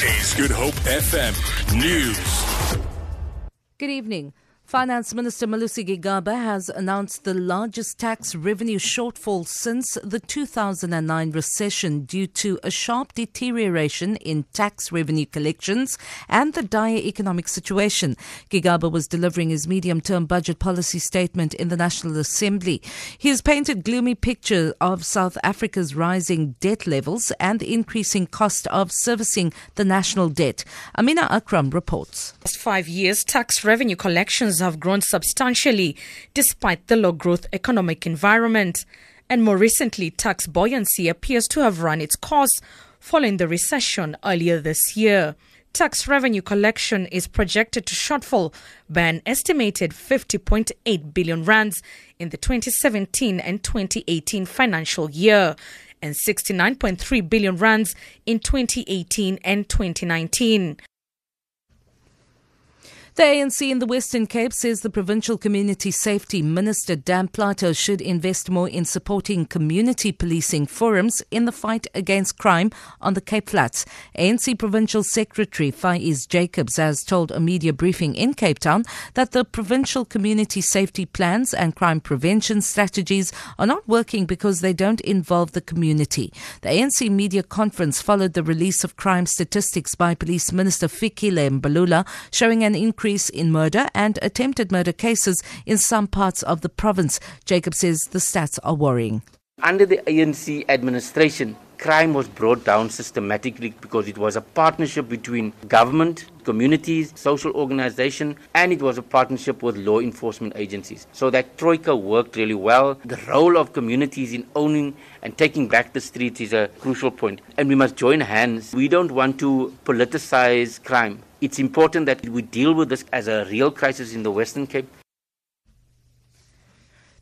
Is Good Hope FM News. Good evening. Finance Minister Malusi Gigaba has announced the largest tax revenue shortfall since the 2009 recession due to a sharp deterioration in tax revenue collections and the dire economic situation. Gigaba was delivering his medium-term budget policy statement in the National Assembly. He has painted gloomy picture of South Africa's rising debt levels and the increasing cost of servicing the national debt. Amina Akram reports. Last five years, tax revenue collections have grown substantially despite the low growth economic environment. And more recently, tax buoyancy appears to have run its course following the recession earlier this year. Tax revenue collection is projected to shortfall by an estimated 50.8 billion rands in the 2017 and 2018 financial year and 69.3 billion rands in 2018 and 2019. The ANC in the Western Cape says the Provincial Community Safety Minister Dan Plato should invest more in supporting community policing forums in the fight against crime on the Cape Flats. ANC Provincial Secretary Faiz Jacobs has told a media briefing in Cape Town that the provincial community safety plans and crime prevention strategies are not working because they don't involve the community. The ANC media conference followed the release of crime statistics by Police Minister Fikile Mbalula showing an increase increase in murder and attempted murder cases in some parts of the province. Jacob says the stats are worrying. Under the ANC administration, crime was brought down systematically because it was a partnership between government, communities, social organization, and it was a partnership with law enforcement agencies. So that troika worked really well. The role of communities in owning and taking back the streets is a crucial point. And we must join hands. We don't want to politicize crime. It's important that we deal with this as a real crisis in the Western Cape.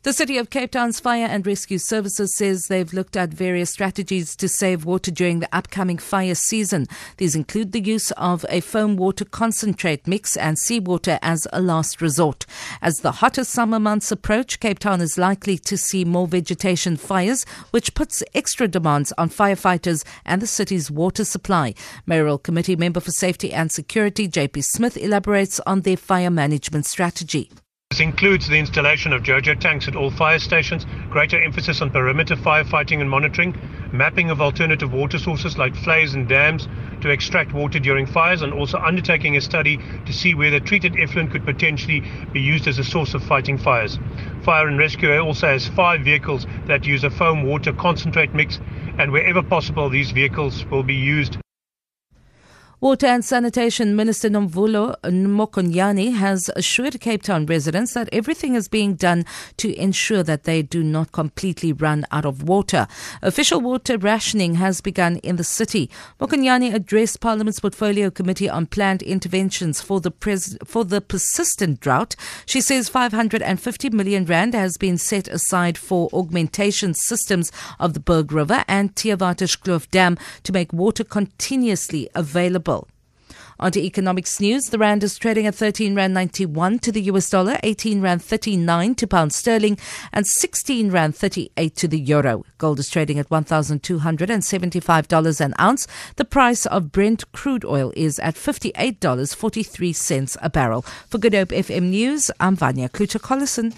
The City of Cape Town's Fire and Rescue Services says they've looked at various strategies to save water during the upcoming fire season. These include the use of a foam water concentrate mix and seawater as a last resort. As the hotter summer months approach, Cape Town is likely to see more vegetation fires, which puts extra demands on firefighters and the city's water supply. Mayoral Committee member for Safety and Security, JP Smith, elaborates on their fire management strategy. This includes the installation of JoJo tanks at all fire stations, greater emphasis on perimeter firefighting and monitoring, mapping of alternative water sources like vleis and dams to extract water during fires, and also undertaking a study to see whether treated effluent could potentially be used as a source of fighting fires. Fire and Rescue also has five vehicles that use a foam water concentrate mix, and wherever possible, these vehicles will be used Water and Sanitation Minister Nomvula Mokonyane has assured Cape Town residents that everything is being done to ensure that they do not completely run out of water. Official water rationing has begun in the city. Mokonyane addressed Parliament's Portfolio Committee on Planned Interventions for the pres- for the persistent drought. She says 550 million rand has been set aside for augmentation systems of the Berg River and Theewaterskloof Dam to make water continuously available on to economics news. The rand is trading at 13 rand 91 to the US dollar, 18 rand 39 to pound sterling, and 16 rand 38 to the euro. Gold is trading at $1,275 an ounce. The price of Brent crude oil is at $58.43 a barrel. For Good Hope FM News, I'm Vanya Kluter-Collison.